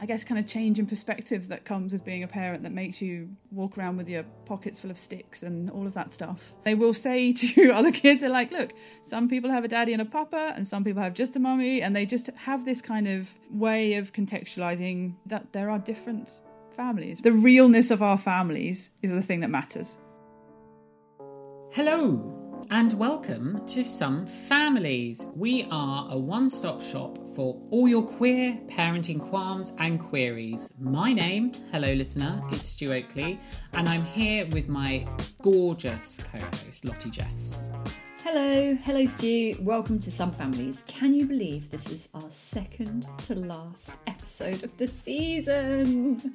I guess kind of change in perspective that comes with being a parent that makes you walk around with your pockets full of sticks and all of that stuff. They will say to other kids, they're like, look, some people have a daddy and a papa, and some people have just a mummy, and they just have this kind of way of contextualizing that there are different families. The realness of our families is the thing that matters. Hello, and welcome to Some Families. We are a one stop shop for all your queer parenting qualms and queries. My name, hello listener, is Stu Oakley, and I'm here with my gorgeous co host, Lottie Jeffs. Hello, hello, Stu. Welcome to Some Families. Can you believe this is our second to last episode of the season?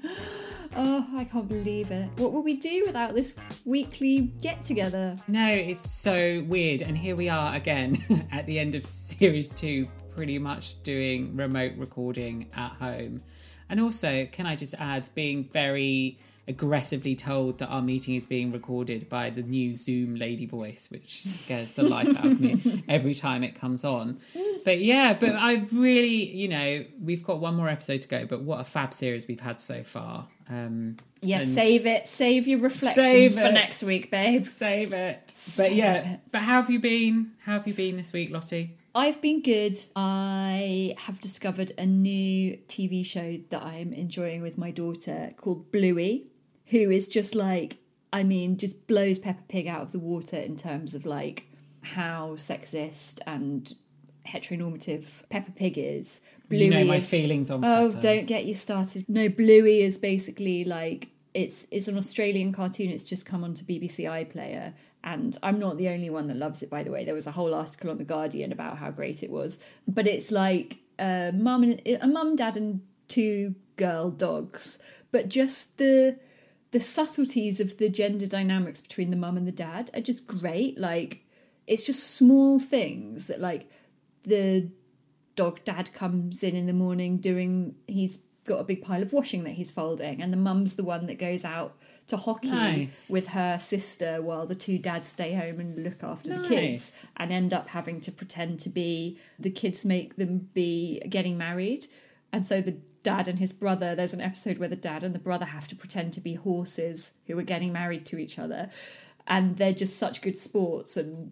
Oh, I can't believe it. What will we do without this weekly get together? No, it's so weird, and here we are again at the end of series two, pretty much doing remote recording at home. And also, can I just add, being very aggressively told that our meeting is being recorded by the new Zoom lady voice, which scares the life out of me every time it comes on. But yeah, but I really, you know, we've got one more episode to go, but what a fab series we've had so far. Um, Yeah, save it. Save your reflections Save for next week, babe. Save it. But Save yeah, it. but how have you been? How have you been this week, Lottie? I've been good. I have discovered a new TV show that I'm enjoying with my daughter called Bluey, who is just like, I mean, just blows Peppa Pig out of the water in terms of like how sexist and heteronormative Peppa Pig is. Bluey you know my is, feelings on Oh, Peppa. don't get you started. No, Bluey is basically like it's it's an Australian cartoon. It's just come onto BBC iPlayer, and I'm not the only one that loves it. By the way, there was a whole article on the Guardian about how great it was. But it's like a mum and a mum, dad, and two girl dogs. But just the the subtleties of the gender dynamics between the mum and the dad are just great. Like it's just small things that like the dog dad comes in in the morning doing he's got a big pile of washing that he's folding and the mum's the one that goes out to hockey Nice. with her sister while the two dads stay home and look after the kids and end up having to pretend to be the kids make them be getting married and so the dad and his brother there's an episode where the dad and the brother have to pretend to be horses who are getting married to each other and they're just such good sports and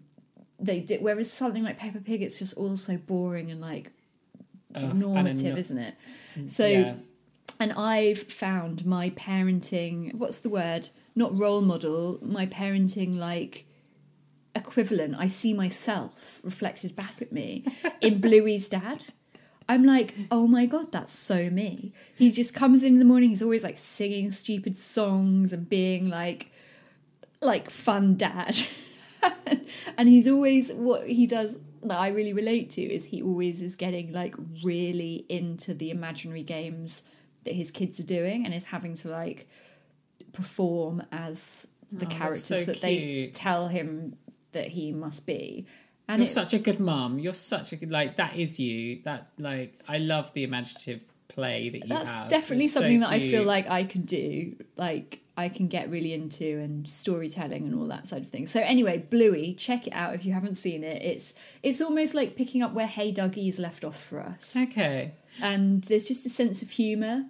they did whereas something like Peppa Pig it's just all so boring and like normative no- isn't it so Yeah. And I've found my parenting what's the word not role model my parenting like equivalent I see myself reflected back at me in Bluey's dad I'm like, oh my god, that's so me. He just comes in in the morning. He's always like singing stupid songs and being like, like fun dad. and he's always what he does that I really relate to is he always is getting like really into the imaginary games that his kids are doing and is having to like perform as the Oh, characters so that they tell him that he must be. And You're it- such a good mum. You're such a good like that is you. That's like I love the imaginative play that you that's have. definitely It's so something that I feel like I can do. Like I can get really into and storytelling and all that side of things. So anyway, Bluey, check it out if you haven't seen it. It's it's almost like picking up where Hey Duggee's left off for us. Okay. And there's just a sense of humour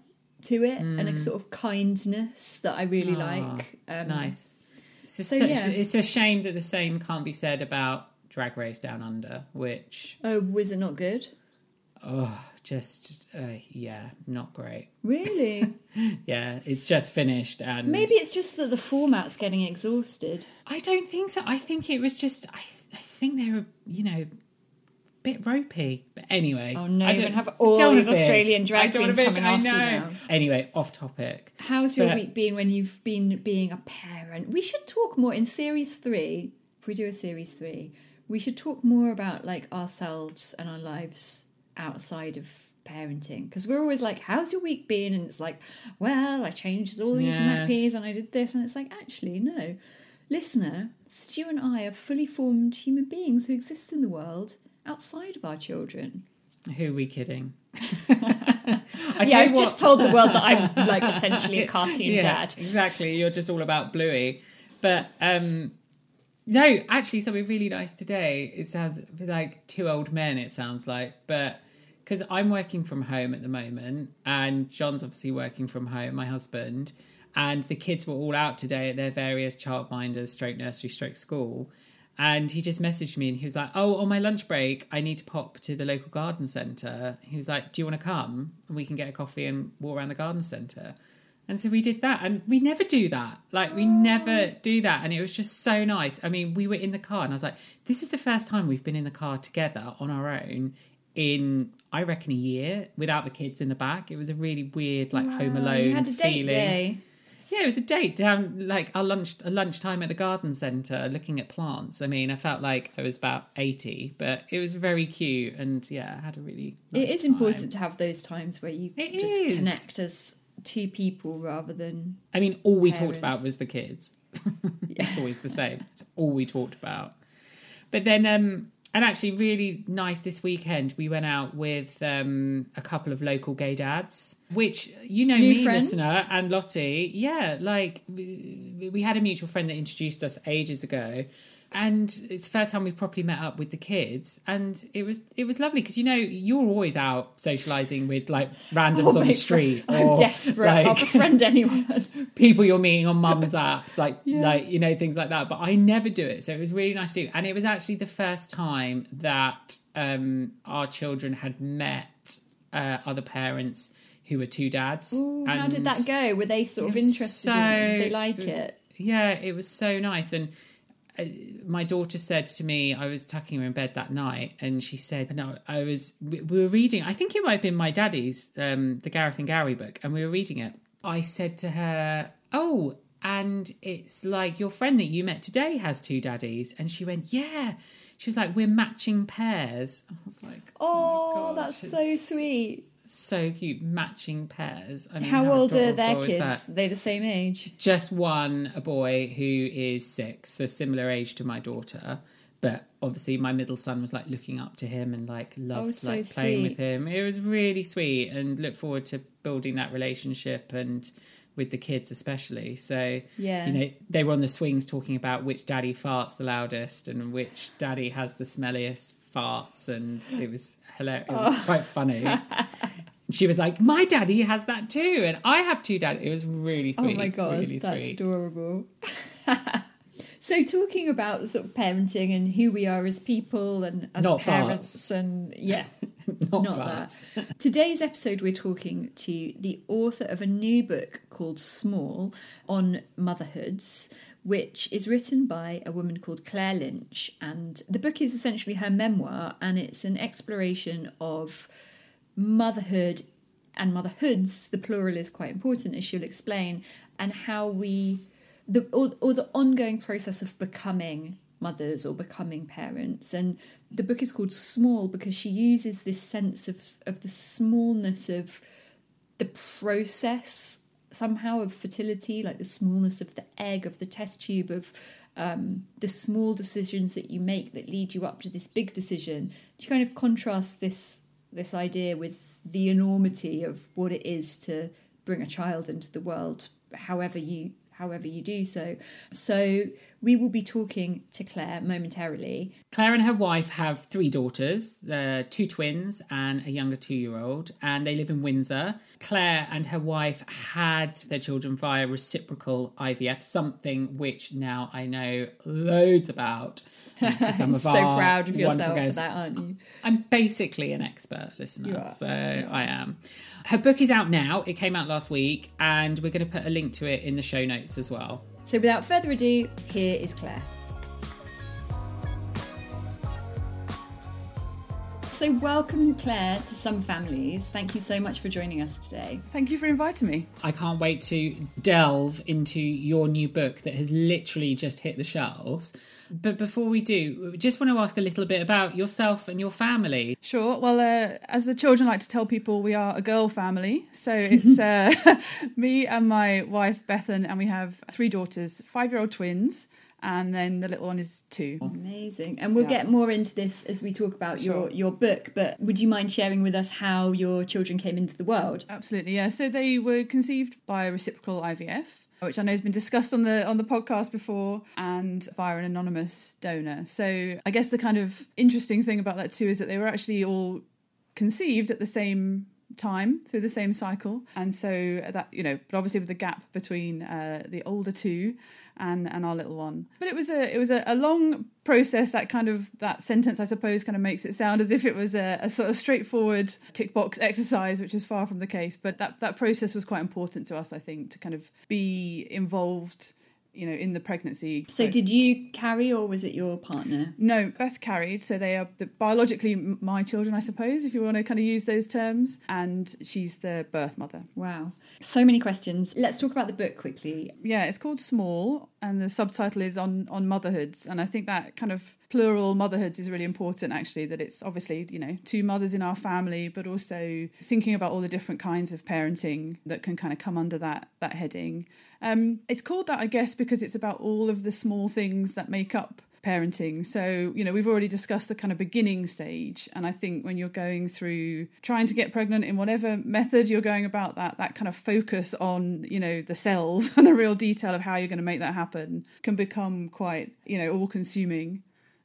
to it and a Mm. sort of kindness that I really Aw, like. Um, nice. It's, just so, such, yeah. it's a shame that the same can't be said about Drag Race Down Under, which Oh, was it not good? oh, just uh, yeah, not great. Really? Yeah, it's just finished, and Maybe it's just that the format's getting exhausted. I don't think so. I think it was just. I, I think they were, you know, bit ropey. But anyway, Oh, no, I don't have all don't these Australian drag I don't wanna queens coming I after you now. Anyway, off topic. How's your But- week been when you've been being a parent? We should talk more in series three. If we do a series three, we should talk more about like ourselves and our lives outside of parenting because we're always like, "How's your week been?" And it's like, "Well, I changed all these Yes. nappies and I did this," and it's like, actually, no. Listener, Stu and I are fully formed human beings who exist in the world outside of our children. Who are we kidding? yeah, I've what- just told the world that I'm like essentially a cartoon yeah, dad. Exactly. You're just all about Bluey. But um no, actually something really nice today. It sounds like two old men, it sounds like. But because I'm working from home at the moment and John's obviously working from home, my husband, and the kids were all out today at their various childminders, stroke nursery, stroke school. And he just messaged me and he was like, Oh, on my lunch break, I need to pop to the local garden centre. He was like, Do you want to come? And we can get a coffee and walk around the garden centre. And so we did that. And we never do that. Like, we never do that. And it was just so nice. I mean, we were in the car and I was like, This is the first time we've been in the car together on our own in, I reckon, a year without the kids in the back. It was a really weird, like, home alone You had a date feeling. day. Yeah, it was a date down like our lunch a lunchtime at the garden centre looking at plants. I mean, I felt like I was about eighty, but it was very cute and yeah, I had a really nice it is time. important to have those times where you It just is. connect as two people rather than I mean, all we talked about was the kids. it's always the same. It's all we talked about. But then um and actually really nice this weekend we went out with um a couple of local gay dads which you know New me friends? listener and lottie yeah like we, we had a mutual friend that introduced us ages ago and it's the first time we've properly met up with the kids and it was it was lovely because you know you're always out socializing with like randoms Oh on the street I'm or, desperate. I'll like- befriend anyone. people you're meeting on mum's apps, like like you know things like that. But I never do it, so it was really nice to. do. And it was actually the first time that um, our children had met uh, other parents who were two dads. Ooh, how did that go? Were they sort of interested in it? Did they like it? Yeah, it was so nice. And my daughter said to me, I was tucking her in bed that night, and she said, "No, I was. We we were reading. I think it might have been my daddy's, um, the Gareth and Gary book, and we were reading it. I said to her, "Oh." And it's like your friend that you met today has two daddies. And she went, Yeah. She was like, We're matching pairs. I was like, Oh, gosh, that's so sweet. So cute. Matching pairs. I mean, How old are their kids? Are they the same age? just one a boy who is six so similar age to my daughter but obviously my middle son was like looking up to him and like oh, loved Oh, so like playing sweet. with him it was really sweet and look forward to building that relationship and with the kids especially so Yeah. you know they were on the swings talking about which daddy farts the loudest and which daddy has the smelliest farts and it was hilarious it was Oh. quite funny she was like my daddy has that too and i have two dads." it was really sweet oh my god, really that's sweet adorable. so talking about sort of parenting and who we are as people and as Not parents and yeah. not, Not farts. that. Today's episode, we're talking to the author of a new book called Small on motherhoods, which is written by a woman called Claire Lynch. And the book is essentially her memoir, and it's an exploration of motherhood and motherhoods. The plural is quite important, as she'll explain, and how we, the or, or the ongoing process of becoming mothers or becoming parents. And the book is called Small because she uses this sense of of the smallness of the process somehow of fertility, like the smallness of the egg, of the test tube, of um, the small decisions that you make that lead you up to this big decision. She kind of contrast this this idea with the enormity of what it is to bring a child into the world, however you however you do so. So We will be talking to Claire momentarily. Claire and her wife have three daughters, two twins and a younger two year old, and they live in Windsor. Claire and her wife had their children via reciprocal IVF, something which now I know loads about. I'm so proud of yourself for that, aren't you? I'm basically an expert listener, so I am. Her book is out now. It came out last week, and we're going to put a link to it in the show notes as well. So without further ado, here is Claire. So welcome Claire to Some Families. Thank you so much for joining us today. Thank you for inviting me. I can't wait to delve into your new book that has literally just hit the shelves. But before we do, just want to ask a little bit about yourself and your family. Sure. Well, uh, as the children like to tell people, we are a girl family. So it's uh, me and my wife, Bethan, and we have three daughters, five year old twins, and then the little one is two. Amazing. And we'll Yeah. get more into this as we talk about your, your book, but would you mind sharing with us how your children came into the world? Absolutely, yeah. So they were conceived by reciprocal IVF, which I know has been discussed on the on the podcast before, and via an anonymous donor. So I guess the kind of interesting thing about that too is that they were actually all conceived at the same time through the same cycle and so that you know but obviously with the gap between uh, the older two and and our little one but it was a it was a, a long process that kind of that sentence i suppose kind of makes it sound as if it was a, a sort of straightforward tick box exercise which is far from the case but that that process was quite important to us i think to kind of be involved you know in the pregnancy So did you carry or was it your partner? no, Beth carried, so they are the, biologically my children, I suppose, if you want to kind of use those terms. And she's the birth mother. Wow. So many questions. Let's talk about the book quickly. Yeah, it's called Small, and the subtitle is on on motherhoods. And I think that kind of plural motherhoods is really important, actually. That it's obviously you know two mothers in our family, but also thinking about all the different kinds of parenting that can kind of come under that that heading. Um, it's called that, I guess, because it's about all of the small things that make up parenting. So, you know, we've already discussed the kind of beginning stage. And I think when you're going through trying to get pregnant in whatever method you're going about that, that kind of focus on, you know, the cells and the real detail of how you're going to make that happen can become quite, you know, all consuming.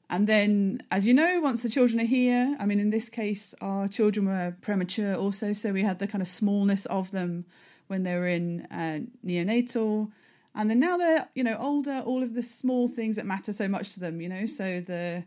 And then, as you know, once the children are here, I mean, in this case, our children were premature also. So we had the kind of smallness of them when they were in uh, neonatal. And then now they're, you know, older, all of the small things that matter so much to them, you know, so the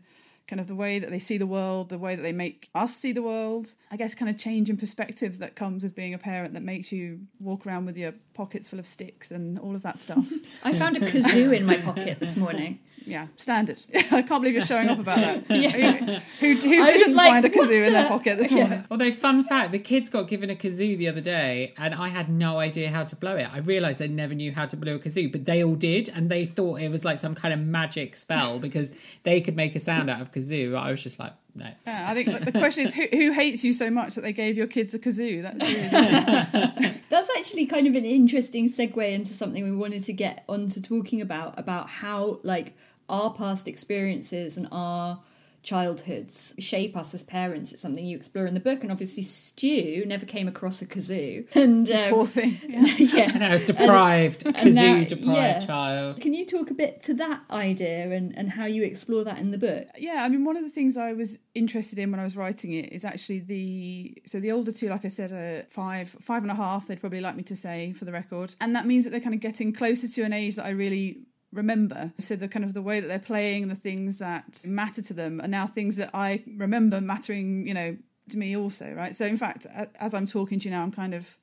kind of the way that they see the world, the way that they make us see the world, I guess kind of change in perspective that comes with being a parent that makes you walk around with your pockets full of sticks and all of that stuff. I found a kazoo in my pocket this morning. yeah, standard. I can't believe you're showing off about that. Who, who, who didn't like, find a what kazoo in their pocket this Yeah. morning? Although, fun fact, the kids got given a kazoo the other day, and I had no idea how to blow it. I realised they never knew how to blow a kazoo, but they all did, and they thought it was like some kind of magic spell because they could make a sound out of kazoo. I was just like, no. Yeah, I think the question is who, who hates you so much that they gave your kids a kazoo? That's really That's actually kind of an interesting segue into something we wanted to get onto talking about about how like our past experiences and our childhoods shape us as parents. It's something you explore in the book, and obviously Stu never came across a kazoo, and um, poor thing. Yeah. yeah, And I was deprived, and kazoo now- deprived yeah. child. Can you talk a bit to that idea and, and how you explore that in the book? yeah i mean one of the things i was interested in when i was writing it is actually the so the older two like i said are five five and a half they'd probably like me to say for the record and that means that they're kind of getting closer to an age that i really remember so the kind of the way that they're playing the things that matter to them are now things that i remember mattering you know to me also right so in fact as i'm talking to you now i'm kind of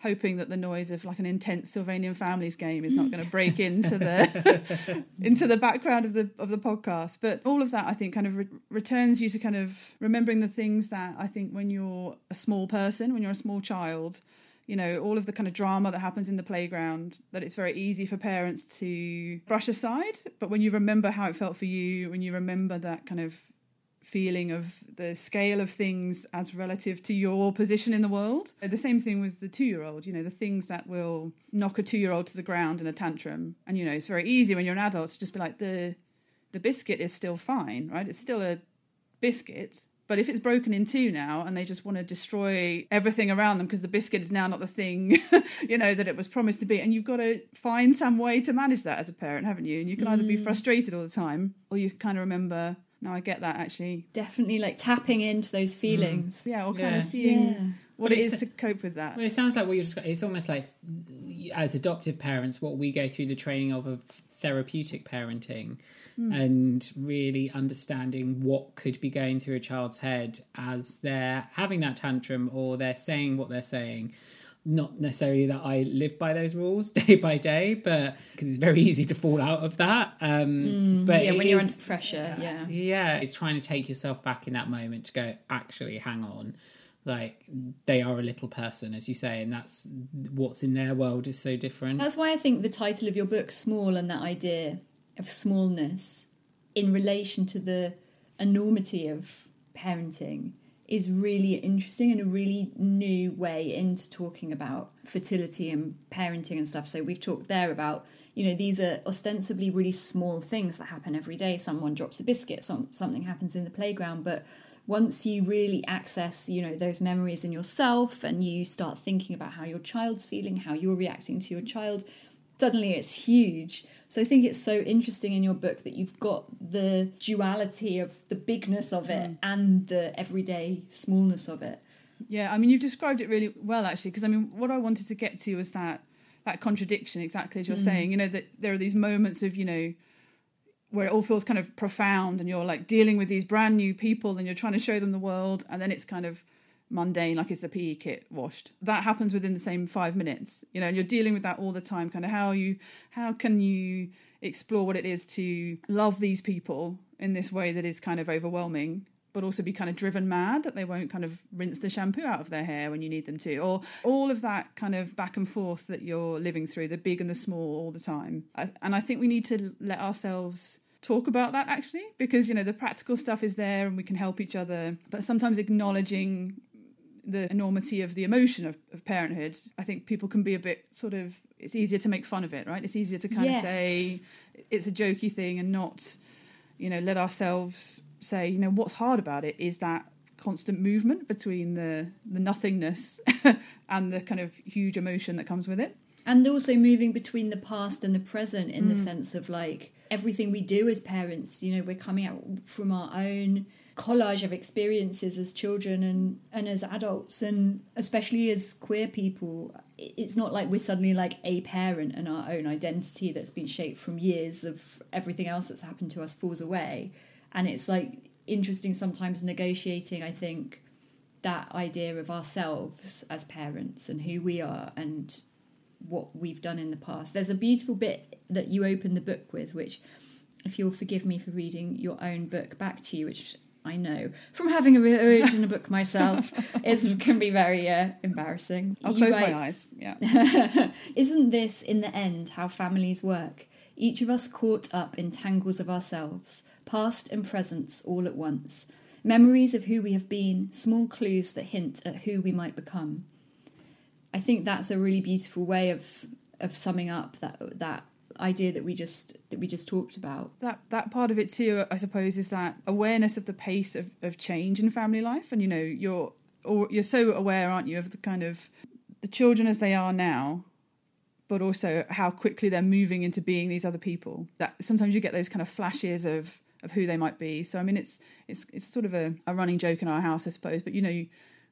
hoping that the noise of like an intense Sylvanian families game is not going to break into the into the background of the of the podcast. But all of that, I think, kind of re- returns you to kind of remembering the things that I think when you're a small person, when you're a small child, you know, all of the kind of drama that happens in the playground, that it's very easy for parents to brush aside. But when you remember how it felt for you, when you remember that kind of feeling of the scale of things as relative to your position in the world. The same thing with the two year old, you know, the things that will knock a two year old to the ground in a tantrum. And, you know, it's very easy when you're an adult to just be like, the, the biscuit is still fine, right? It's still a biscuit, But if it's broken in two now and they just want to destroy everything around them because the biscuit is now not the thing, you know, that it was promised to be, and you've got to find some way to manage that as a parent, haven't you? And you can either be mm. frustrated all the time or you kind of remember, no, I get that actually. Definitely like tapping into those mm. feelings. Yeah, or kind Yeah. of seeing Yeah. what But it's- to cope with that. Well, it sounds like what you're just, it's almost like as adoptive parents, what we go through the training of of therapeutic parenting and really understanding what could be going through a child's head as they're having that tantrum or they're saying what they're saying. Not necessarily that I live by those rules day by day, but because it's very easy to fall out of that. Um, but Yeah, when you're under pressure. Yeah. yeah, it's trying to take yourself back in that moment to go, actually, hang on. Like, they are a little person, as you say, and that's what's in their world is so different. That's why I think the title of your book, Small, and that idea of smallness in relation to the enormity of parenting is really interesting and a really new way into talking about fertility and parenting and stuff. So we've talked there about, you know, these are ostensibly really small things that happen every day. Someone drops a biscuit, some, something happens in the playground, but once you really access, you know, those memories in yourself and you start thinking about how your child's feeling, how you're reacting to your child, suddenly it's huge. So I think it's so interesting in your book that you've got the duality of the bigness of it mm. and the everyday smallness of it. Yeah, I mean, you've described it really well, actually, because I mean, what I wanted to get to was that that contradiction, exactly as you're mm. saying. You know, that there are these moments of, you know, where it all feels kind of profound, and you're like dealing with these brand new people, and you're trying to show them the world, and then it's kind of mundane, like is the PE kit washed? That happens within the same five minutes, you know, and you're dealing with that all the time. Kind of how you, how can you explore what it is to love these people in this way that is kind of overwhelming but also be kind of driven mad that they won't kind of rinse the shampoo out of their hair when you need them to, or all of that kind of back and forth that you're living through, the big and the small all the time. And I think we need to let ourselves talk about that actually, because you know the practical stuff is there and we can help each other, but sometimes acknowledging the enormity of the emotion of, of parenthood, I think people can be a bit sort of. It's easier to make fun of it, right? It's easier to kind Yes. of say it's a jokey thing and not, you know, let ourselves say, you know, what's hard about it is that constant movement between the the nothingness and the kind of huge emotion that comes with it. and also moving between the past and the present in the mm. sense of like everything we do as parents you know we're coming out from our own collage of experiences as children and and as adults and especially as queer people it's not like we're suddenly like a parent and our own identity that's been shaped from years of everything else that's happened to us falls away and it's like interesting sometimes negotiating i think that idea of ourselves as parents and who we are and what we've done in the past. There's a beautiful bit that you open the book with, which, if you'll forgive me for reading your own book back to you, which I know from having a a book myself, is can be very uh, embarrassing. I'll You close write, my eyes. Yeah. Isn't this, in the end, how families work? Each of us caught up in tangles of ourselves, past and presents all at once. Memories of who we have been, small clues that hint at who we might become. I think that's a really beautiful way of of summing up that that idea that we just that we just talked about. that that part of it too i suppose is that awareness of the pace of, of change in family life and you know you're or you're so aware aren't you of the kind of the children as they are now but also how quickly they're moving into being these other people that sometimes you get those kind of flashes of of who they might be. So i mean it's it's it's sort of a, a running joke in our house i suppose. But you know you,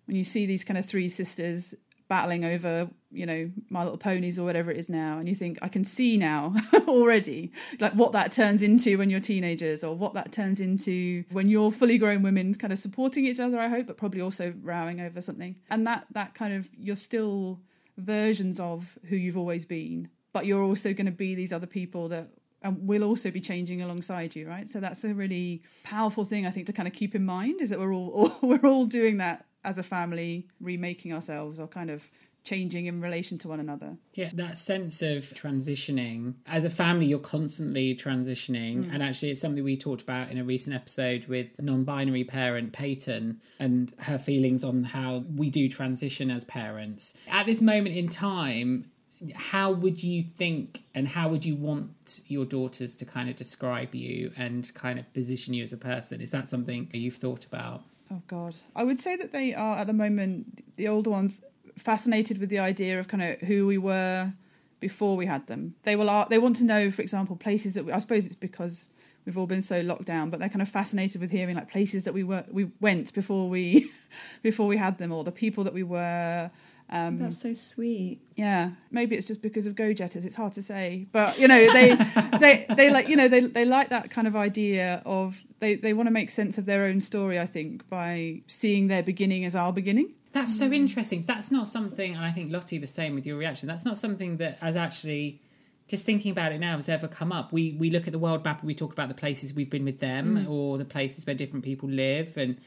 when you see these kind of three sisters battling over you know my little ponies or whatever it is now and you think i can see now already like what that turns into when you're teenagers or what that turns into when you're fully grown women kind of supporting each other i hope but probably also rowing over something. And that that kind of you're still versions of who you've always been but you're also going to be these other people that and we'll also be changing alongside you right so that's a really powerful thing i think to kind of keep in mind is that we're all, all we're all doing that as a family remaking ourselves or kind of changing in relation to one another Yeah, that sense of transitioning. As a family, you're constantly transitioning. Mm. And actually, it's something we talked about in a recent episode with non binary parent Peyton and her feelings on how we do transition as parents. At this moment in time, how would you think and how would you want your daughters to kind of describe you and kind of position you as a person? Is that something that you've thought about? Oh God, I would say that they are at the moment the older ones fascinated with the idea of kind of who we were before we had them. They will they want to know, for example, places that we, I suppose it's because we've all been so locked down, but they're kind of fascinated with hearing like places that we were we went before we before we had them, or the people that we were. Um, That's so sweet. yeah, maybe it's just because of go jetters. It's hard to say, but you know they they they like you know they they like that kind of idea of they they want to make sense of their own story. I think by seeing their beginning as our beginning. That's so interesting. That's not something, and I think Lottie the same with your reaction. That's not something that has actually, just thinking about it now, has ever come up. We we look at the world map and we talk about the places we've been with them or the places where different people live, and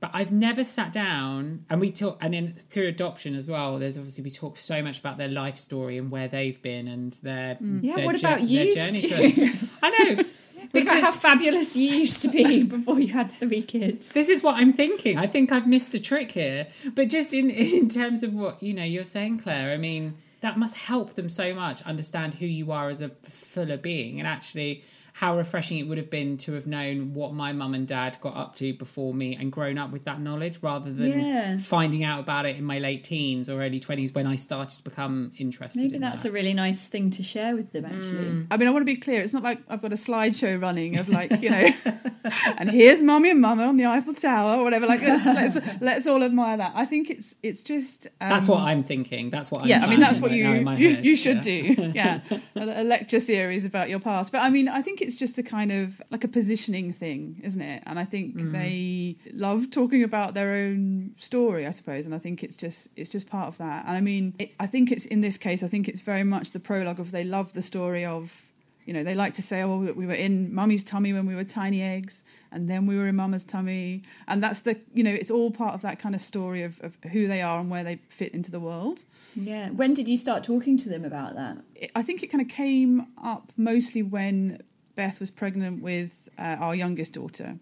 but I've never sat down and we talk, and then through adoption as well. There's obviously we talk so much about their life story and where they've been and their mm. Yeah, their what jour- about you, journey to Stu? it. I know. Think about how fabulous you used to be before you had three kids. This is what I'm thinking. I think I've missed a trick here. But just in in terms of what you know you're saying, Claire. I mean, that must help them so much understand who you are as a fuller being, and actually how refreshing it would have been to have known what my mum and dad got up to before me and grown up with that knowledge rather than Yeah. finding out about it in my late teens or early 20s when I started to become interested Maybe in that's that. a really nice thing to share with them, actually. I mean, I want to be clear. It's not like I've got a slideshow running of like, you know, and here's mommy and mama on the Eiffel Tower or whatever. Like, let's, let's, let's all admire that. I think it's it's just. Um, That's what I'm thinking. That's what I'm yeah, I mean, that's what right you you, head. you should Yeah. do. Yeah, a, a lecture series about your past. But I mean, I think it's just a kind of like a positioning thing, isn't it? And I think Mm. they love talking about their own story, I suppose. And I think it's just it's just part of that. And I mean, it, I think it's in this case, I think it's very much the prologue of they love the story of. You know, they like to say, "Oh, we were in mummy's tummy when we were tiny eggs, and then we were in mama's tummy," and that's the, you know, it's all part of that kind of story of, of who they are and where they fit into the world. Yeah. When did you start talking to them about that? I think it kind of came up mostly when Beth was pregnant with uh, our youngest daughter.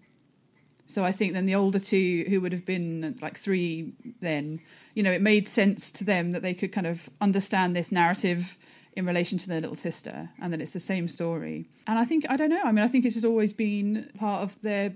So I think then the older two, who would have been like three then, you know, it made sense to them that they could kind of understand this narrative in relation to their little sister and that it's the same story. And I think, I don't know, I mean, I think it's just always been part of their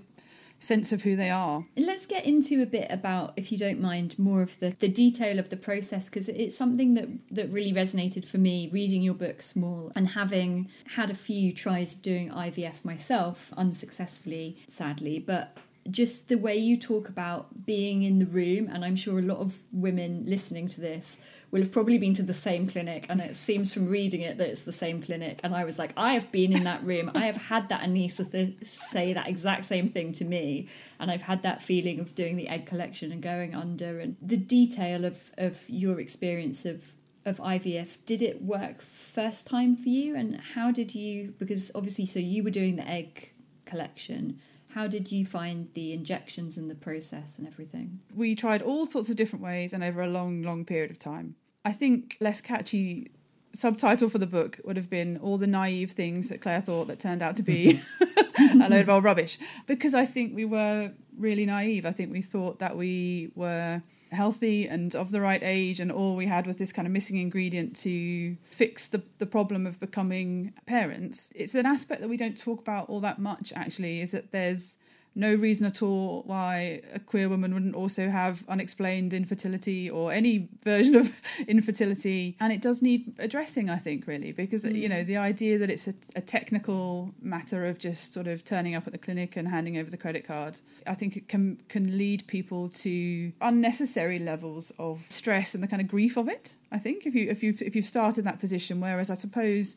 sense of who they are. Let's get into a bit about, if you don't mind, more of the, the detail of the process because it's something that, that really resonated for me reading your book, Small, and having had a few tries of doing IVF myself, unsuccessfully, sadly. But just the way you talk about being in the room, and I'm sure a lot of women listening to this will have probably been to the same clinic, and it seems from reading it that it's the same clinic. And I was like, I have been in that room, I have had that anaesthetist say that exact same thing to me, and I've had that feeling of doing the egg collection and going under, and the detail of of your experience of of IVF. Did it work first time for you, and how did you? Because obviously, so you were doing the egg collection. How did you find the injections and the process and everything? we tried all sorts of different ways and over a long, long period of time. I think less catchy subtitle for the book would have been all the naive things that Claire thought that turned out to be a load of old rubbish. Because I think we were really naive. I think we thought that we were healthy and of the right age and all we had was this kind of missing ingredient to fix the, the problem of becoming parents. It's an aspect that we don't talk about all that much actually, is that there's no reason at all why a queer woman wouldn't also have unexplained infertility or any version of infertility. And it does need addressing, I think, really, because, you know, mm. the idea that it's a, a technical matter of just sort of turning up at the clinic and handing over the credit card, I think it can, can lead people to unnecessary levels of stress and the kind of grief of it. I think if you if you if you've started in that position, whereas I suppose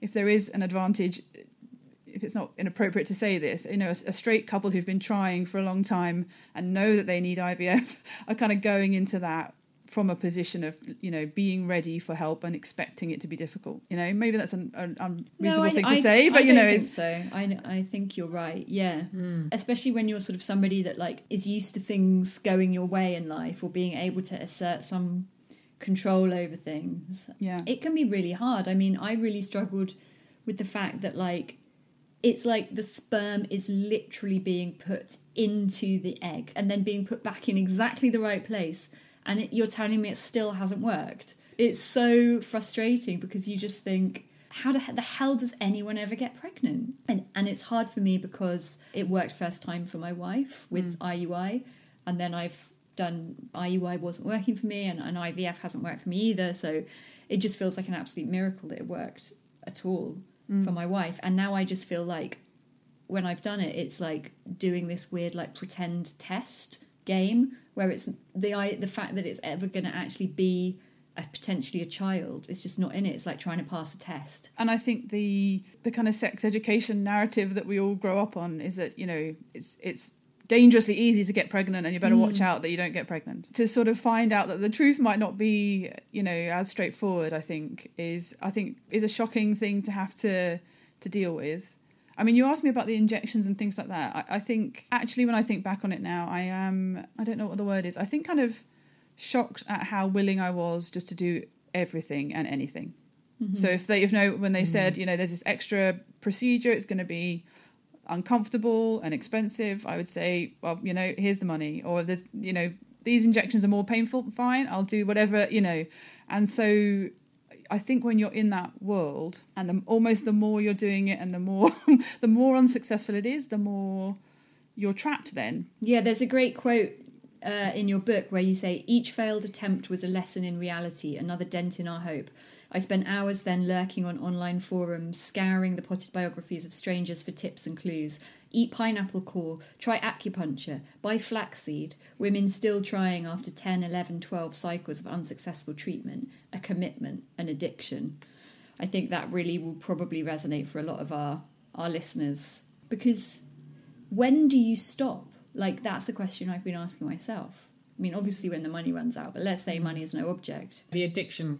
if there is an advantage if it's not inappropriate to say this, you know, a, a, straight couple who've been trying for a long time and know that they need IVF are kind of going into that from a position of, you know, being ready for help and expecting it to be difficult. You know, maybe that's an, an unreasonable I- thing to I- say, but I you know, don't think it's so. I I think you're right. Yeah, hmm. especially when you're sort of somebody that like is used to things going your way in life or being able to assert some control over things. Yeah. it can be really hard. I mean, I really struggled with the fact that like it's like the sperm is literally being put into the egg and then being put back in exactly the right place. And it, you're telling me it still hasn't worked. It's so frustrating because you just think how the, the hell does anyone ever get pregnant? And and it's hard for me because it worked first time for my wife with mm. iui and then I've done IUI wasn't working for me, and, and IVF hasn't worked for me either. So it just feels like an absolute miracle that it worked at all for mm. my wife. And now I just feel like when I've done it, it's like doing this weird like pretend test game where it's the I, the fact that it's ever going to actually be a, potentially a child is just not in it. It's like trying to pass a test. And I think the the kind of sex education narrative that we all grow up on is that you know it's it's dangerously easy to get pregnant and you better watch mm. out that you don't get pregnant. To sort of find out that the truth might not be you know as straightforward i think is i think is a shocking thing to have to to deal with. I mean you asked me about the injections and things like that. I, I think actually when i think back on it now i am i don't know what the word is i think kind of shocked at how willing i was just to do everything and anything. Mm-hmm. So if they if no when they mm-hmm. said you know there's this extra procedure it's going to be uncomfortable and expensive, I would say, well, you know, here's the money. Or there's, you know, these injections are more painful, fine, I'll do whatever, you know. And so I think when you're in that world and the, almost the more you're doing it and the more the more unsuccessful it is, the more you're trapped then. Yeah, there's a great quote uh, in your book where you say, Each failed attempt was a lesson in reality, another dent in our hope. I spent hours then lurking on online forums, scouring the potted biographies of strangers for tips and clues. Eat pineapple core, try acupuncture, buy flaxseed, women still trying after 10, 11, 12 cycles of unsuccessful treatment, a commitment, an addiction. I think that really will probably resonate for a lot of our, our listeners because when do you stop? Like, that's a question I've been asking myself. I mean, obviously, when the money runs out, but let's say money is no object. the addiction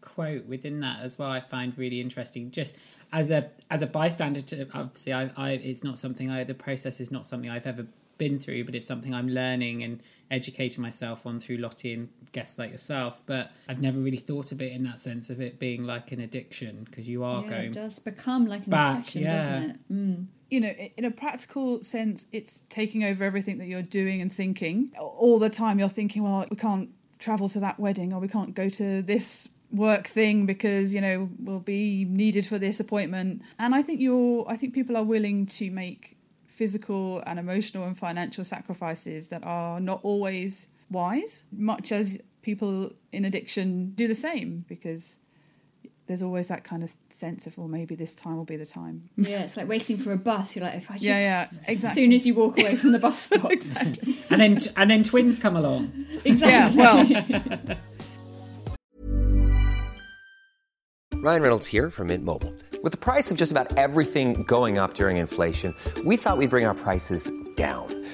quote within that as well i find really interesting just as a as a bystander to obviously i, I it's not something i the process is not something i've ever been through but it's something i'm learning and educating myself on through lottie and guests like yourself but i've never really thought of it in that sense of it being like an addiction because you are Yeah, going it does become like an back, obsession, yeah. doesn't it? Mm. You know, in a practical sense, it's taking over everything that you're doing and thinking. All the time you're thinking, well, we can't travel to that wedding or we can't go to this work thing because, you know, we'll be needed for this appointment. And I think you're I think people are willing to make physical and emotional and financial sacrifices that are not always wise, much as people in addiction do the same because there's always that kind of sense of, well, maybe this time will be the time. Yeah, it's like waiting for a bus. You're like, if I just, Yeah, yeah, as soon as you walk away from the bus stop, exactly. and then and then twins come along exactly. Yeah, well, Ryan Reynolds here from Mint Mobile. With the price of just about everything going up during inflation, we thought we'd bring our prices down.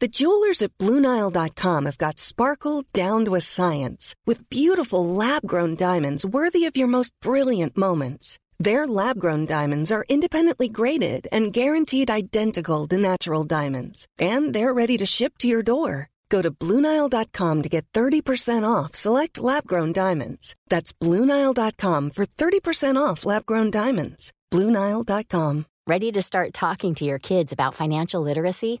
The jewelers at BlueNile.com have got sparkle down to a science with beautiful lab grown diamonds worthy of your most brilliant moments. Their lab grown diamonds are independently graded and guaranteed identical to natural diamonds, and they're ready to ship to your door. Go to BlueNile.com to get 30% off select lab grown diamonds. That's BlueNile.com for 30% off lab grown diamonds. BlueNile.com. Ready to start talking to your kids about financial literacy?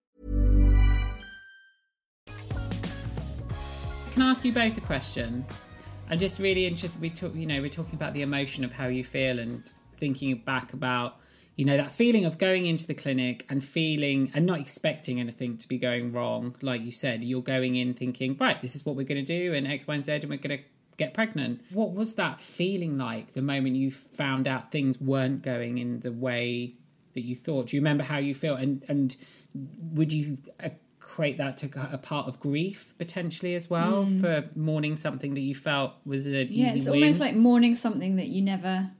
Can I ask you both a question? I'm just really interested. We talk, you know, we're talking about the emotion of how you feel and thinking back about, you know, that feeling of going into the clinic and feeling and not expecting anything to be going wrong. Like you said, you're going in thinking, right, this is what we're going to do, and X, Y, and Z, and we're going to get pregnant. What was that feeling like the moment you found out things weren't going in the way that you thought? Do you remember how you felt? And and would you equate that to a part of grief potentially as well Mm. for mourning something that you felt was an Yeah, easy it's win. almost like mourning something that you never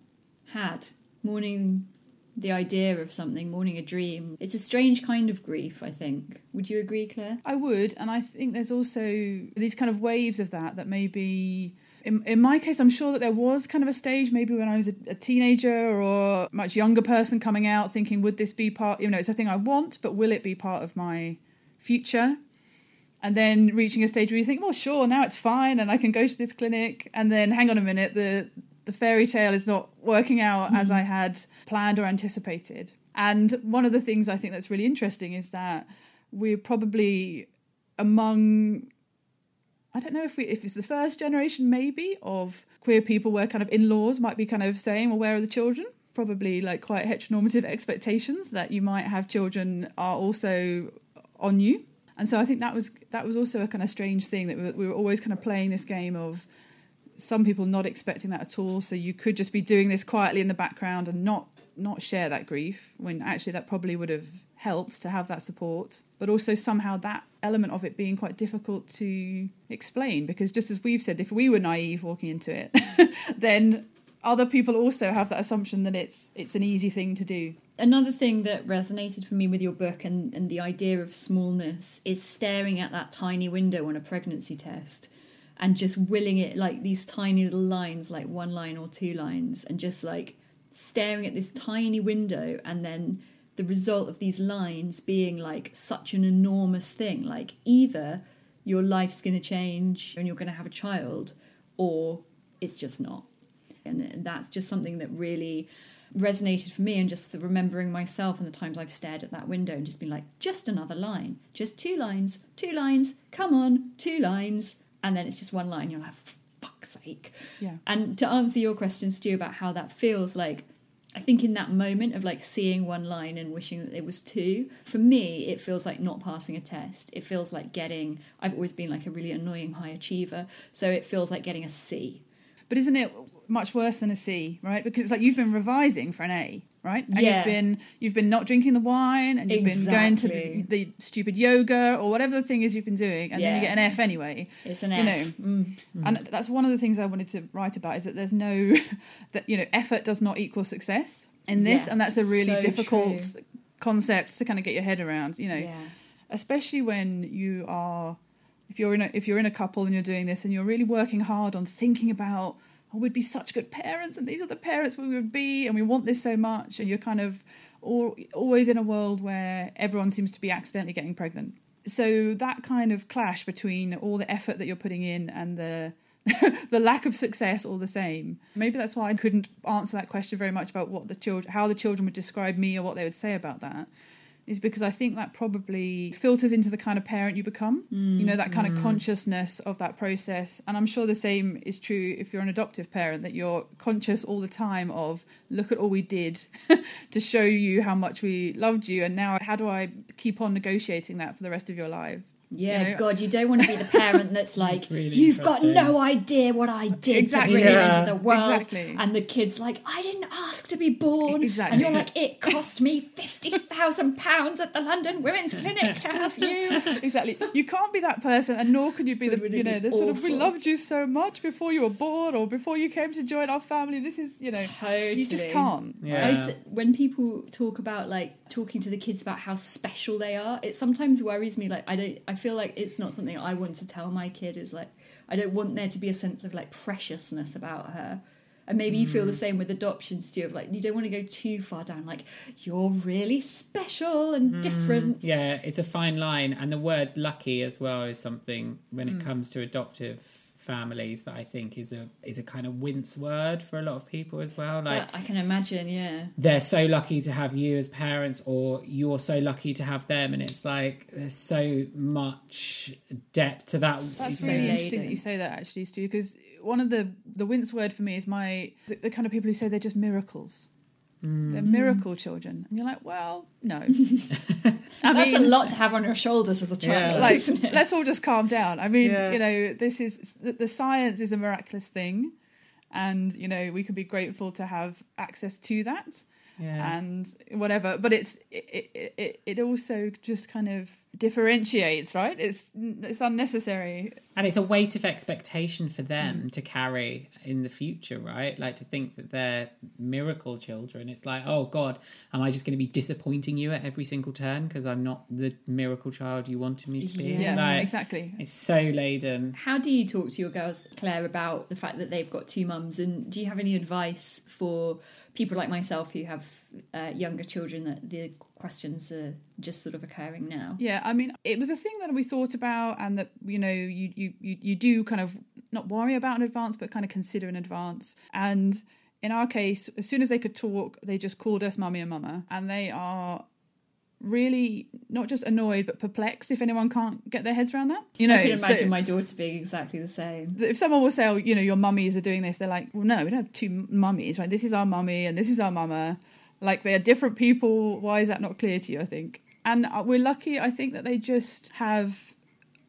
had, mourning the idea of something, mourning a dream. It's a strange kind of grief, I think. Would you agree, Claire? I would, and I think there's also these kind of waves of that that maybe. In, in my case, I'm sure that there was kind of a stage, maybe when I was a, a teenager or much younger person coming out, thinking, would this be part, you know, it's a thing I want, but will it be part of my future? And then reaching a stage where you think, well, sure, now it's fine, and I can go to this clinic. And then, hang on a minute, the the fairy tale is not working out as hmm. I had planned or anticipated. And one of the things I think that's really interesting is that we're probably among I don't know if we if it's the first generation maybe of queer people where kind of in-laws might be kind of saying, well, where are the children? Probably like quite heteronormative expectations that you might have children are also on you. And so I think that was that was also a kind of strange thing that we were, we were always kind of playing this game of some people not expecting that at all. So you could just be doing this quietly in the background and not not share that grief when actually that probably would have helped to have that support. But also somehow that element of it being quite difficult to explain because just as we've said, if we were naive walking into it, then other people also have that assumption that it's it's an easy thing to do. Another thing that resonated for me with your book and, and the idea of smallness is staring at that tiny window on a pregnancy test and just willing it like these tiny little lines, like one line or two lines, and just like staring at this tiny window and then the result of these lines being like such an enormous thing. Like either your life's to change and you're to have a child, or it's just not. And that's just something that really resonated for me and just the remembering myself and the times I've stared at that window and just been like, just another line, just two lines, two lines, come on, two lines. And then it's just one line. You're like, "For fuck's sake. Yeah. And to answer your question, Stu, about how that feels, like, I think in that moment of like seeing one line and wishing that it was two, for me, it feels like not passing a test. It feels like getting, I've always been like a really annoying high achiever. So it feels like getting a C. But isn't it much worse than a C, right? Because it's like you've been revising for an A, right? And Yeah. you've been you've been not drinking the wine and you've been going to the, the stupid yoga or whatever the thing is you've been doing, and then you get an F anyway. It's an you F. know. Mm. And that's one of the things I wanted to write about is that there's no that you know effort does not equal success in this, Yes, and that's a really so difficult true. concept to kind of get your head around. You know, Yeah. especially when you are if you're in a if you're in a couple and you're doing this and you're really working hard on thinking about oh we'd be such good parents and these are the parents we would be and we want this so much. And you're kind of al always in a world where everyone seems to be accidentally getting pregnant. So that kind of clash between all the effort that you're putting in and the the lack of success all the same. Maybe that's why i couldn't answer that question very much about what the children how the children would describe me or what they would say about that is because I think that probably filters into the kind of parent you become. you know, that kind of Mm. consciousness of that process. And I'm sure the same is true if you're an adoptive parent, that you're conscious all the time of, look at all we did to show you how much we loved you. And now, how do I keep on negotiating that for the rest of your life? Yeah, You know? God, you don't want to be the parent that's like, really you've got no idea what I did Exactly. to bring Yeah. you into the world. Exactly. And the kid's like, I didn't ask to be born. Exactly. And you're like, it cost me £50,000 at the London Women's Clinic to have you. exactly. You can't be that person, and nor can you be the would you know the sort of we loved you so much before you were born or before you came to join our family. This is you know you just can't. Yeah. I t- when people talk about like talking to the kids about how special they are, it sometimes worries me. Like I don't, I feel like it's not something I want to tell my kid. Is like I don't want there to be a sense of like preciousness about her. And maybe you feel the same with adoption, Stu. Of like you don't want to go too far down. Like you're really special and different. Yeah, it's a fine line, and the word "lucky" as well is something when Hmm. it comes to adoptive families that I think is a is a kind of wince word for a lot of people as well. Like But I can imagine, yeah. they're so lucky to have you as parents, or you're so lucky to have them, and it's like there's so much depth to that. That's So really interesting that you say that actually, Stu, because one of the the wince word for me is my the, the kind of people who say they're just miracles. They're mm. miracle children, and you're like, well, no. I That's mean, a lot to have on your shoulders as a child, Yeah. like isn't it? let's all just calm down. I mean, Yeah. you know, this is the, the science is a miraculous thing, and you know we can be grateful to have access to that Yeah. and whatever. But it's it, it it it also just kind of differentiates, right? It's it's unnecessary. And it's a weight of expectation for them to carry in the future, right? Like to think that they're miracle children. It's like, oh God, am I just going to be disappointing you at every single turn because I'm not the miracle child you wanted me to be? Yeah, Like, exactly. It's so laden. How do you talk to your girls, Claire, about the fact that they've got two mums? And do you have any advice for people like myself who have uh, younger children that the questions are just sort of occurring now? Yeah, I mean, it was a thing that we thought about, and that you know, you you you, you do kind of not worry about in advance, but kind of consider in advance. And in our case, as soon as they could talk, they just called us mummy and mama, and they are really not just annoyed but perplexed if anyone can't get their heads around that. You know, I can imagine so- my daughter being exactly the same. if someone will say, oh, you know, your mummies are doing this, they're like, well, no, we don't have two mummies, right? This is our mummy and this is our mama. Like, they are different people. Why is that not clear to you, I think? And uh, we're lucky, I think, that they just have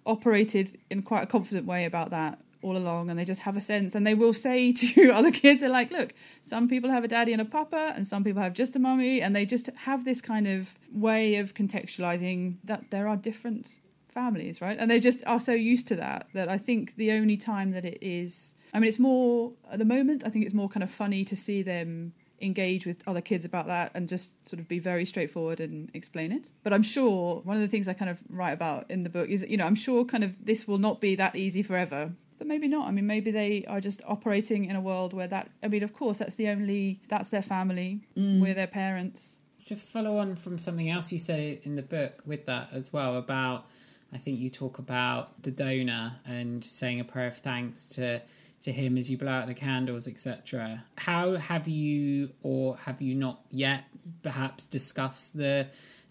operated in quite a confident way about that all along and they just have a sense and they will say to other kids they're like look some people have a daddy and a papa and some people have just a mummy and they just have this kind of way of contextualizing that there are different families right and they just are so used to that that i think the only time that it is i mean it's more at the moment i think it's more kind of funny to see them engage with other kids about that and just sort of be very straightforward and explain it. But I'm sure one of the things I kind of write about in the book is, you know, I'm sure kind of this will not be that easy forever. But maybe not. I mean, maybe they are just operating in a world where that, I mean, of course, that's the only, that's their family, mm. we're their parents. To follow on from something else you said in the book with that as well about, I think you talk about the donor and saying a prayer of thanks to to him as you blow out the candles, etc. How have you, or have you not yet, perhaps discussed the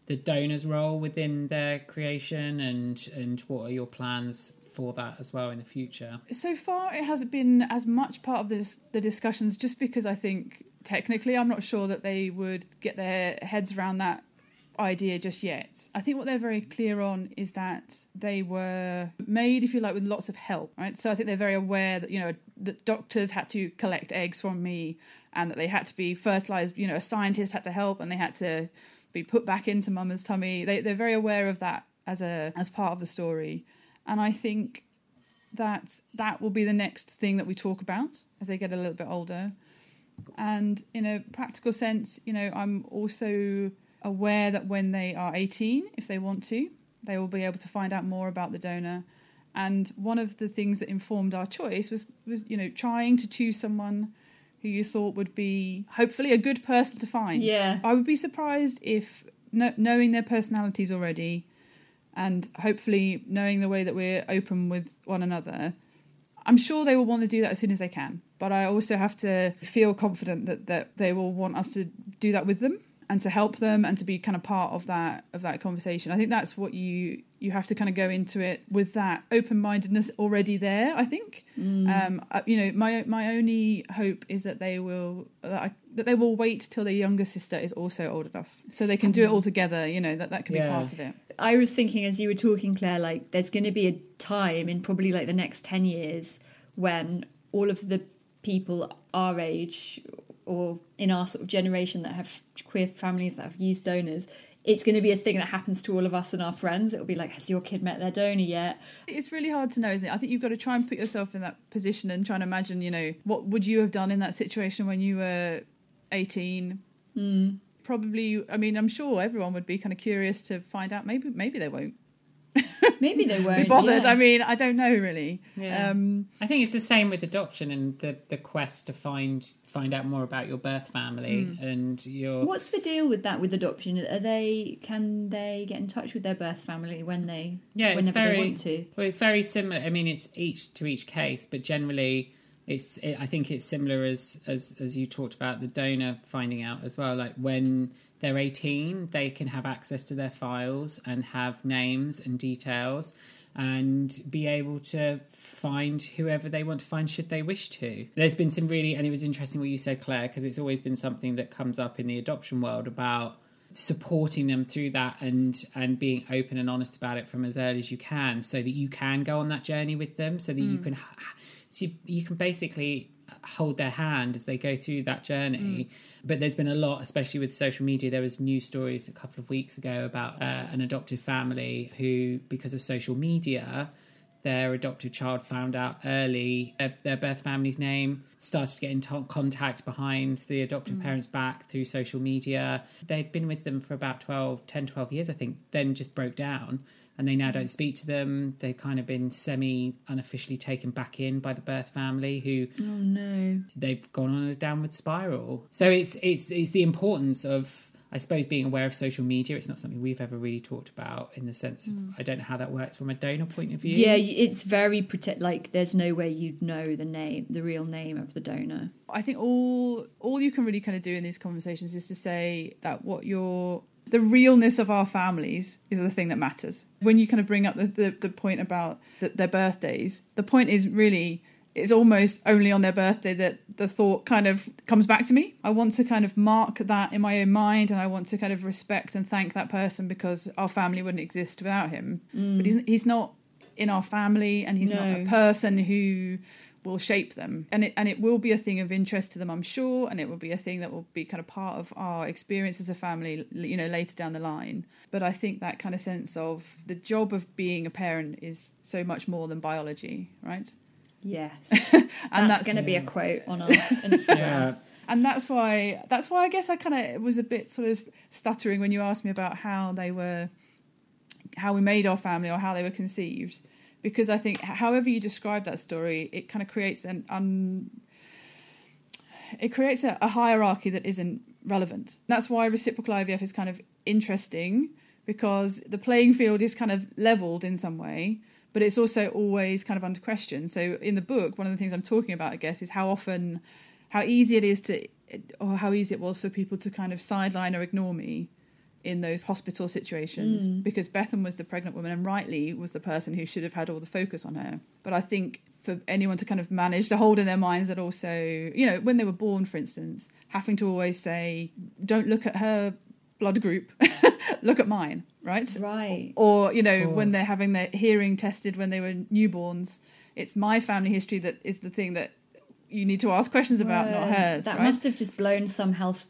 the donor's role within their creation, and and what are your plans for that as well in the future? So far, it hasn't been as much part of the, the discussions just because I think technically I'm not sure that they would get their heads around that idea just yet. I think what they're very clear on is that they were made, if you like, with lots of help, right? So I think they're very aware that, you know, that doctors had to collect eggs from me and that they had to be fertilized, you know, a scientist had to help and they had to be put back into mama's tummy. They, they're very aware of that as a as part of the story. And I think that that will be the next thing that we talk about as they get a little bit older. And in a practical sense, you know, I'm also aware that when they are 18, if they want to, they will be able to find out more about the donor. And one of the things that informed our choice was, was you know, trying to choose someone who you thought would be hopefully a good person to find. Yeah. I would be surprised if, kno- knowing their personalities already, and hopefully knowing the way that we're open with one another, I'm sure they will want to do that as soon as they can. But I also have to feel confident that, that they will want us to do that with them and to help them and to be kind of part of that of that conversation. I think that's what you you have to kind of go into it with that open mindedness already there. I think, um, uh, you know, my my only hope is that they will that, I, that they will wait till their younger sister is also old enough so they can do it all together. You know that that can be part of it. I was thinking as you were talking, Claire, like there's going to be a time in probably like the next 10 years when all of the people our age or in our sort of generation that have queer families that have used donors, it's going to be a thing that happens to all of us and our friends. It'll be like, has your kid met their donor yet? It's really hard to know, isn't it? I think you've got to try and put yourself in that position and try and imagine, you know, what would you have done in that situation when you were 18? Hmm. Probably, I mean, I'm sure everyone would be kind of curious to find out. Maybe, maybe they won't Maybe they won't. be bothered. yeah. I mean, I don't know really. Yeah. Um, I think it's the same with adoption and the, the quest to find find out more about your birth family Hmm. and your What's the deal with that with adoption? Are they can they get in touch with their birth family when they yeah whenever very they want to? well it's very similar. I mean it's each to each case, but generally it's it, I think it's similar as as as you talked about the donor finding out as well. Like when they're 18, they can have access to their files and have names and details and be able to find whoever they want to find should they wish to. There's been some really, and it was interesting what you said, Claire, because it's always been something that comes up in the adoption world about supporting them through that and and being open and honest about it from as early as you can so that you can go on that journey with them so that you mm. can ha- so you, you can basically hold their hand as they go through that journey. But there's been a lot, especially with social media. There was news stories a couple of weeks ago about uh, an adoptive family who, because of social media, their adopted child found out early uh, their birth family's name, started to get in to- contact behind the adoptive parents' back through social media. They'd been with them for about 12, 10, 12 years, I think, then just broke down and they now don't speak to them. They've kind of been semi unofficially taken back in by the birth family who Oh no. they've gone on a downward spiral. So it's it's it's the importance of I suppose being aware of social media. It's not something we've ever really talked about in the sense of hmm. I don't know how that works from a donor point of view. Yeah, it's very protect. Like, there's no way you'd know the name, the real name of the donor. I think all all you can really kind of do in these conversations is to say that what your the realness of our families is the thing that matters. When you kind of bring up the, the, the point about the, their birthdays, the point is really it's almost only on their birthday that the thought kind of comes back to me. I want to kind of mark that in my own mind and I want to kind of respect and thank that person because our family wouldn't exist without him. But mm. he's, he's not in our family and he's not a person who will shape them. And it and it will be a thing of interest to them i'm sure and it will be a thing that will be kind of part of our experience as a family you know later down the line. But i think that kind of sense of the job of being a parent is so much more than biology right? Yes, and that's, that's going to be a quote on our Instagram. Yeah. and that's why that's why I guess I kind of was a bit sort of stuttering when you asked me about how they were how we made our family or how they were conceived because I think however you describe that story it kind of creates an un it creates a, a hierarchy that isn't relevant. That's why reciprocal IVF is kind of interesting because the playing field is kind of leveled in some way, but it's also always kind of under question. So in the book, one of the things I'm talking about, I guess, is how often, how easy it is to, or how easy it was for people to kind of sideline or ignore me in those hospital situations mm. because Bethan was the pregnant woman and rightly was the person who should have had all the focus on her. But I think for anyone to kind of manage to hold in their minds that also, you know, when they were born, for instance, having to always say, don't look at her blood group, look at mine, right? Right. Or, you know, when they're having their hearing tested when they were newborns, it's my family history that is the thing that you need to ask questions about, not hers. That right? must have just blown some health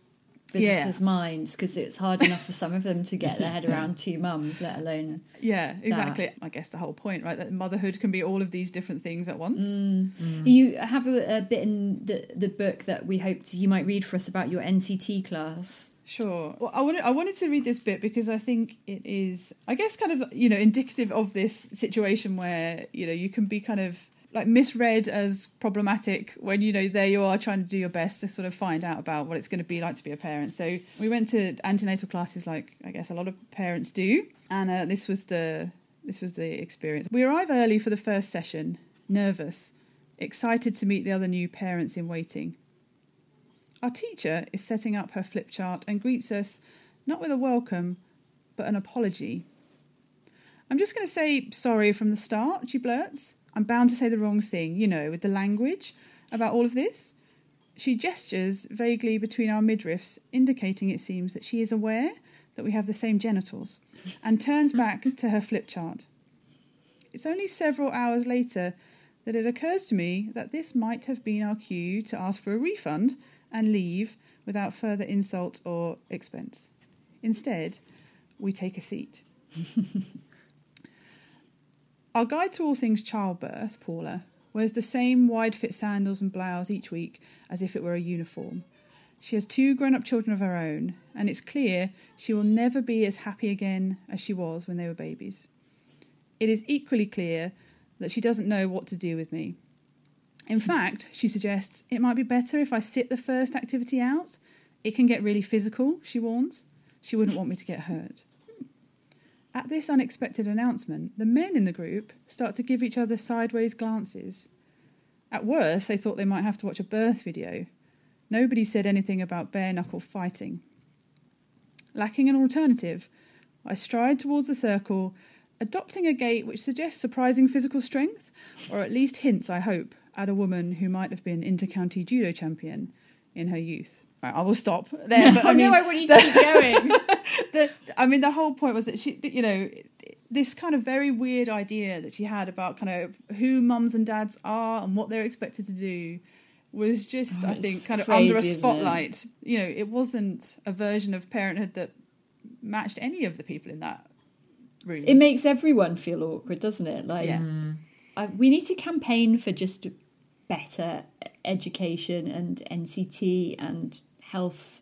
Yeah. visitors' minds because it's hard enough for some of them to get their head around two mums, let alone. Yeah, exactly. I guess the whole point, right? That motherhood can be all of these different things at once. Mm. Mm. You have a, a bit in the the book that we hoped you might read for us about your NCT class. Sure. Well, I wanted I wanted to read this bit because I think it is, I guess, kind of you know indicative of this situation where you know you can be kind of like misread as problematic when you know there you are trying to do your best to sort of find out about what it's going to be like to be a parent. So we went to antenatal classes like I guess a lot of parents do, and uh, this was the this was the experience. We arrive early for the first session, nervous, excited to meet the other new parents in waiting. Our teacher is setting up her flip chart and greets us not with a welcome, but an apology. I'm just going to say sorry from the start, she blurts. I'm bound to say the wrong thing, you know, with the language about all of this. She gestures vaguely between our midriffs, indicating it seems that she is aware that we have the same genitals, and turns back to her flip chart. It's only several hours later that it occurs to me that this might have been our cue to ask for a refund and leave without further insult or expense. Instead, we take a seat. Our guide to all things childbirth, Paula, wears the same wide fit sandals and blouse each week as if it were a uniform. She has two grown up children of her own, and it's clear she will never be as happy again as she was when they were babies. It is equally clear that she doesn't know what to do with me. In fact, she suggests it might be better if I sit the first activity out. It can get really physical, she warns. She wouldn't want me to get hurt. At this unexpected announcement, the men in the group start to give each other sideways glances. At worst, they thought they might have to watch a birth video. Nobody said anything about bare knuckle fighting. Lacking an alternative, I stride towards the circle, adopting a gait which suggests surprising physical strength, or at least hints, I hope, at a woman who might have been inter-county judo champion in her youth. Right, I will stop there. But oh I mean, no, I want you to keep going. the, I mean, the whole point was that she, you know, this kind of very weird idea that she had about kind of who mums and dads are and what they're expected to do. was just, Oh, I think, kind of under a spotlight. You know, it wasn't a version of parenthood that matched any of the people in that room. It makes everyone feel awkward, doesn't it? Like, Yeah. Mm. I, we need to campaign for just better education and NCT and health,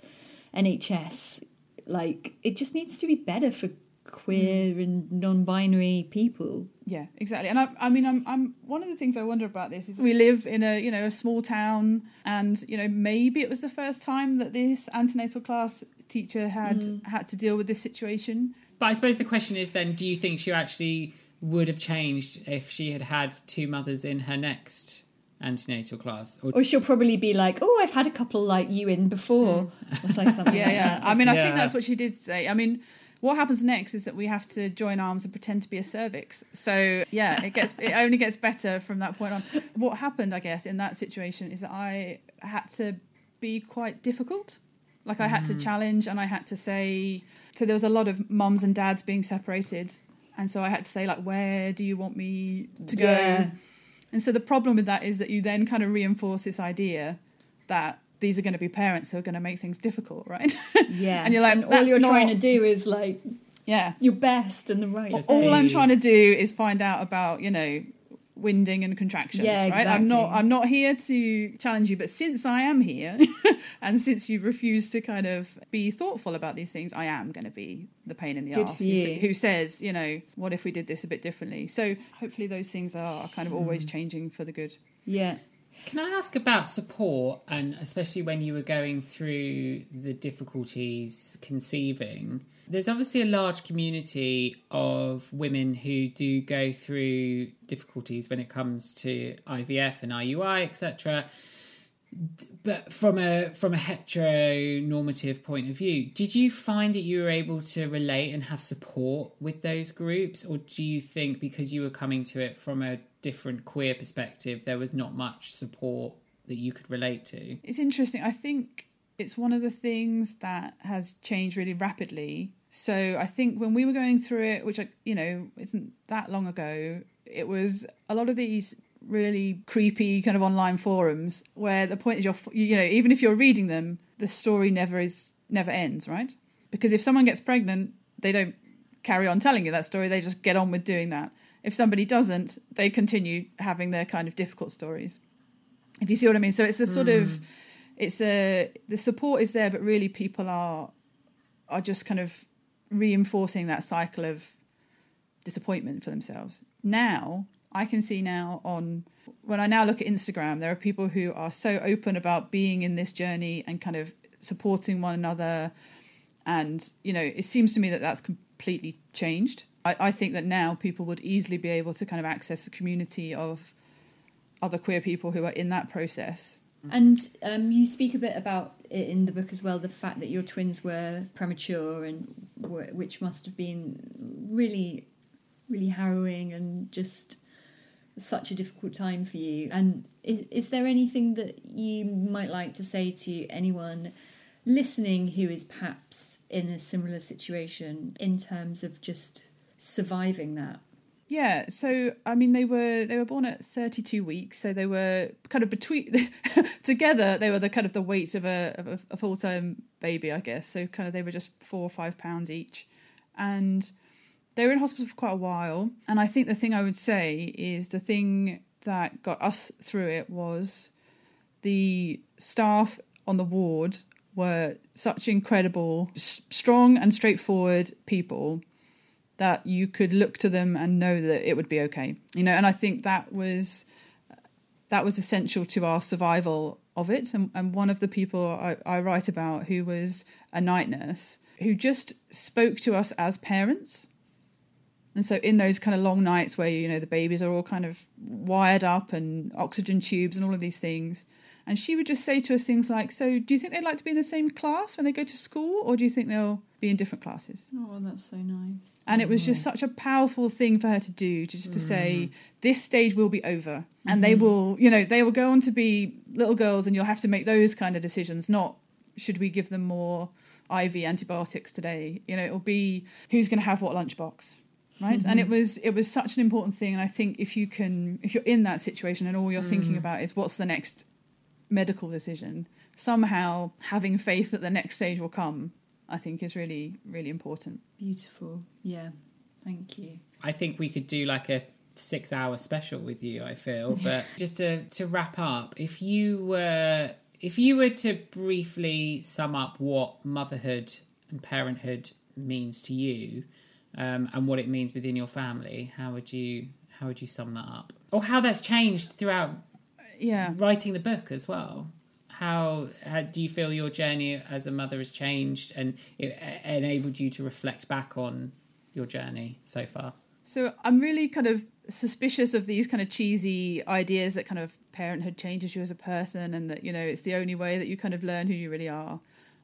NHS. Like, it just needs to be better for queer Mm. and non-binary people. Yeah, exactly. And I, I mean, I'm, I'm one of the things I wonder about this is we live in a, you know, a small town, and you know, maybe it was the first time that this antenatal class teacher had Mm. had to deal with this situation. But I suppose the question is then, do you think she actually would have changed if she had had two mothers in her next antenatal class? Or she'll probably be like, "Oh, I've had a couple like you in before," or say something. yeah, like yeah. that. I mean, I think that's what she did say. I mean, what happens next is that we have to join arms and pretend to be a cervix. So yeah, it gets it only gets better from that point on. What happened, I guess, in that situation is that I had to be quite difficult. Like I had to Mm. challenge and I had to say. So there was a lot of mums and dads being separated, and so I had to say like, where do you want me to go? Yeah. And so the problem with that is that you then kind of reinforce this idea that these are going to be parents who are going to make things difficult, right? Yeah, and you're like, all you're trying to do is like, yeah, your best and the right. all I'm trying to do is find out about you know winding and contractions Yeah, right i'm not i'm not here to challenge you but since i am here and since you refuse to kind of be thoughtful about these things i am going to be the pain in the Good arse for who, you. who says you know what if we did this a bit differently so hopefully those things are kind of always Hmm. changing for the good Yeah. Can I ask about support, and especially when you were going through the difficulties conceiving? There's obviously a large community of women who do go through difficulties when it comes to IVF and IUI, etc. But from a from a heteronormative point of view, did you find that you were able to relate and have support with those groups, or do you think because you were coming to it from a different queer perspective, there was not much support that you could relate to? It's interesting. I think it's one of the things that has changed really rapidly. So I think when we were going through it, which I, you know isn't that long ago, it was a lot of these really creepy kind of online forums where the point is you're you know even if you're reading them, the story never is never ends, right? Because if someone gets pregnant, they don't carry on telling you that story. They just get on with doing that. If somebody doesn't, they continue having their kind of difficult stories if you see what I mean. So it's a sort of mm. it's a the support is there, but really people are are just kind of reinforcing that cycle of disappointment for themselves. Now I can see now on when I now look at Instagram, there are people who are so open about being in this journey and kind of supporting one another. And you know, it seems to me that that's completely changed. I, I think that now people would easily be able to kind of access a community of other queer people who are in that process. And um, you speak a bit about in the book as well, the fact that your twins were premature and were, which must have been really, really harrowing and just such a difficult time for you. And is, is there anything that you might like to say to anyone listening who is perhaps in a similar situation in terms of just surviving that? Yeah, so I mean they were they were born at 32 weeks, so they were kind of between together they were the kind of the weight of a of a, a full-term baby, I guess. So kind of they were just 4 or 5 pounds each. And they were in hospital for quite a while, and I think the thing I would say is the thing that got us through it was the staff on the ward were such incredible, s- strong and straightforward people that you could look to them and know that it would be okay. You know, and I think that was that was essential to our survival of it. And, and one of the people I, I write about who was a night nurse who just spoke to us as parents. And so in those kind of long nights where you know the babies are all kind of wired up and oxygen tubes and all of these things, and she would just say to us things like, "So, do you think they'd like to be in the same class when they go to school, or do you think they'll be in different classes?" Oh, that's so nice. And it was just mm. such a powerful thing for her to do, just to say, mm. this stage will be over. And they mm-hmm. will, you know, they will go on to be little girls and you'll have to make those kind of decisions, not should we give them more IV antibiotics today? You know, it'll be who's going to have what lunchbox. Right. And it mm-hmm. was it was such an important thing. And I think if you can if you're in that situation and all you're thinking mm. about is what's the next medical decision. Somehow having faith that the next stage will come, I think, is really, really important. Beautiful. Yeah. Thank you. I think we could do like a six hour special with you, I feel. But just to, to wrap up, if you were if you were to briefly sum up what motherhood and parenthood means to you, um, and what it means within your family, how would you how would you sum that up? Or how that's changed throughout Yeah. writing the book as well. How, how do you feel your journey as a mother has changed and it uh, enabled you to reflect back on your journey so far? So I'm really kind of suspicious of these kind of cheesy ideas that kind of parenthood changes you as a person and that, you know, it's the only way that you kind of learn who you really are.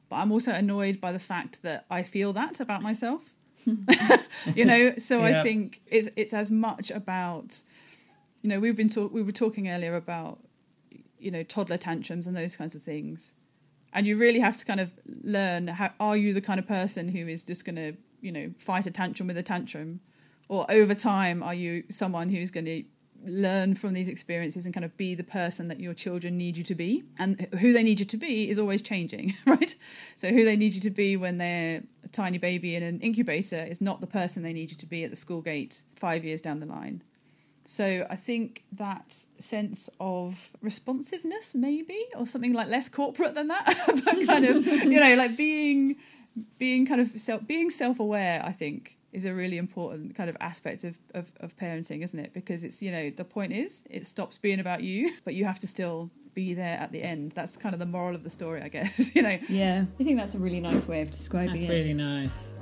But I'm also annoyed by the fact that I feel that about myself. you know, so Yeah. I think it's it's as much about you know, we've been talk we were talking earlier about you know, toddler tantrums and those kinds of things. And you really have to kind of learn how are you the kind of person who is just going to, you know, fight a tantrum with a tantrum? Or over time are you someone who's going to learn from these experiences and kind of be the person that your children need you to be? And who they need you to be is always changing right? So who they need you to be when they're a tiny baby in an incubator is not the person they need you to be at the school gate 5 years down the line so I think that sense of responsiveness, maybe, or something like less corporate than that, but kind of, you know, like being, being kind of self, being self-aware. I think is a really important kind of aspect of, of of parenting, isn't it? Because it's you know the point is it stops being about you, but you have to still be there at the end. That's kind of the moral of the story, I guess. you know. Yeah. I think that's a really nice way of describing That's it. really nice.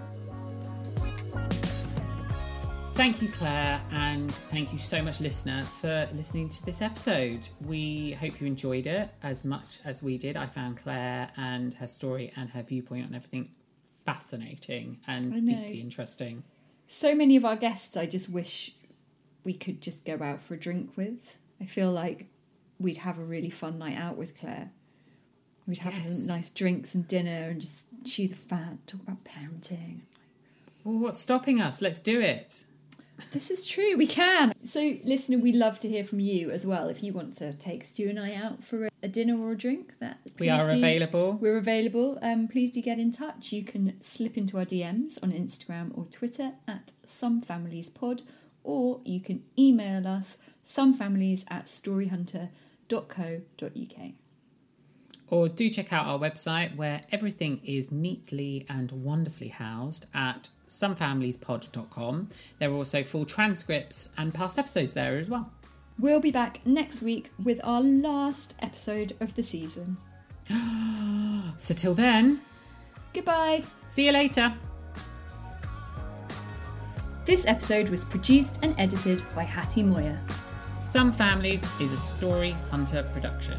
Thank you, Claire, and thank you so much, listener, for listening to this episode. We hope you enjoyed it as much as we did. I found Claire and her story and her viewpoint on everything fascinating and deeply interesting. So many of our guests, I just wish we could just go out for a drink with. I feel like we'd have a really fun night out with Claire. We'd have Yes. some nice drinks and dinner and just chew the fat, talk about parenting. Well, what's stopping us? Let's do it. This is true, we can. So, listener, we love to hear from you as well. If you want to take Stu and I out for a, a dinner or a drink, that We are do- available. We're available. Um, please do get in touch. You can slip into our DMs on Instagram or Twitter at Some Families Pod, or you can email us somefamilies at storyhunter.co.uk. Or do check out our website where everything is neatly and wonderfully housed at somefamiliespod.com. There are also full transcripts and past episodes there as well. We'll be back next week with our last episode of the season. So till then, Goodbye. see you later. This episode was produced and edited by Hattie Moyer. Some Families is a Story Hunter production.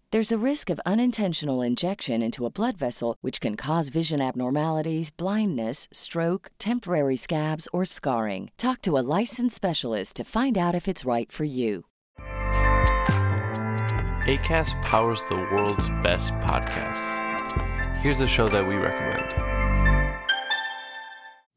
There's a risk of unintentional injection into a blood vessel, which can cause vision abnormalities, blindness, stroke, temporary scabs, or scarring. Talk to a licensed specialist to find out if it's right for you. ACAST powers the world's best podcasts. Here's a show that we recommend.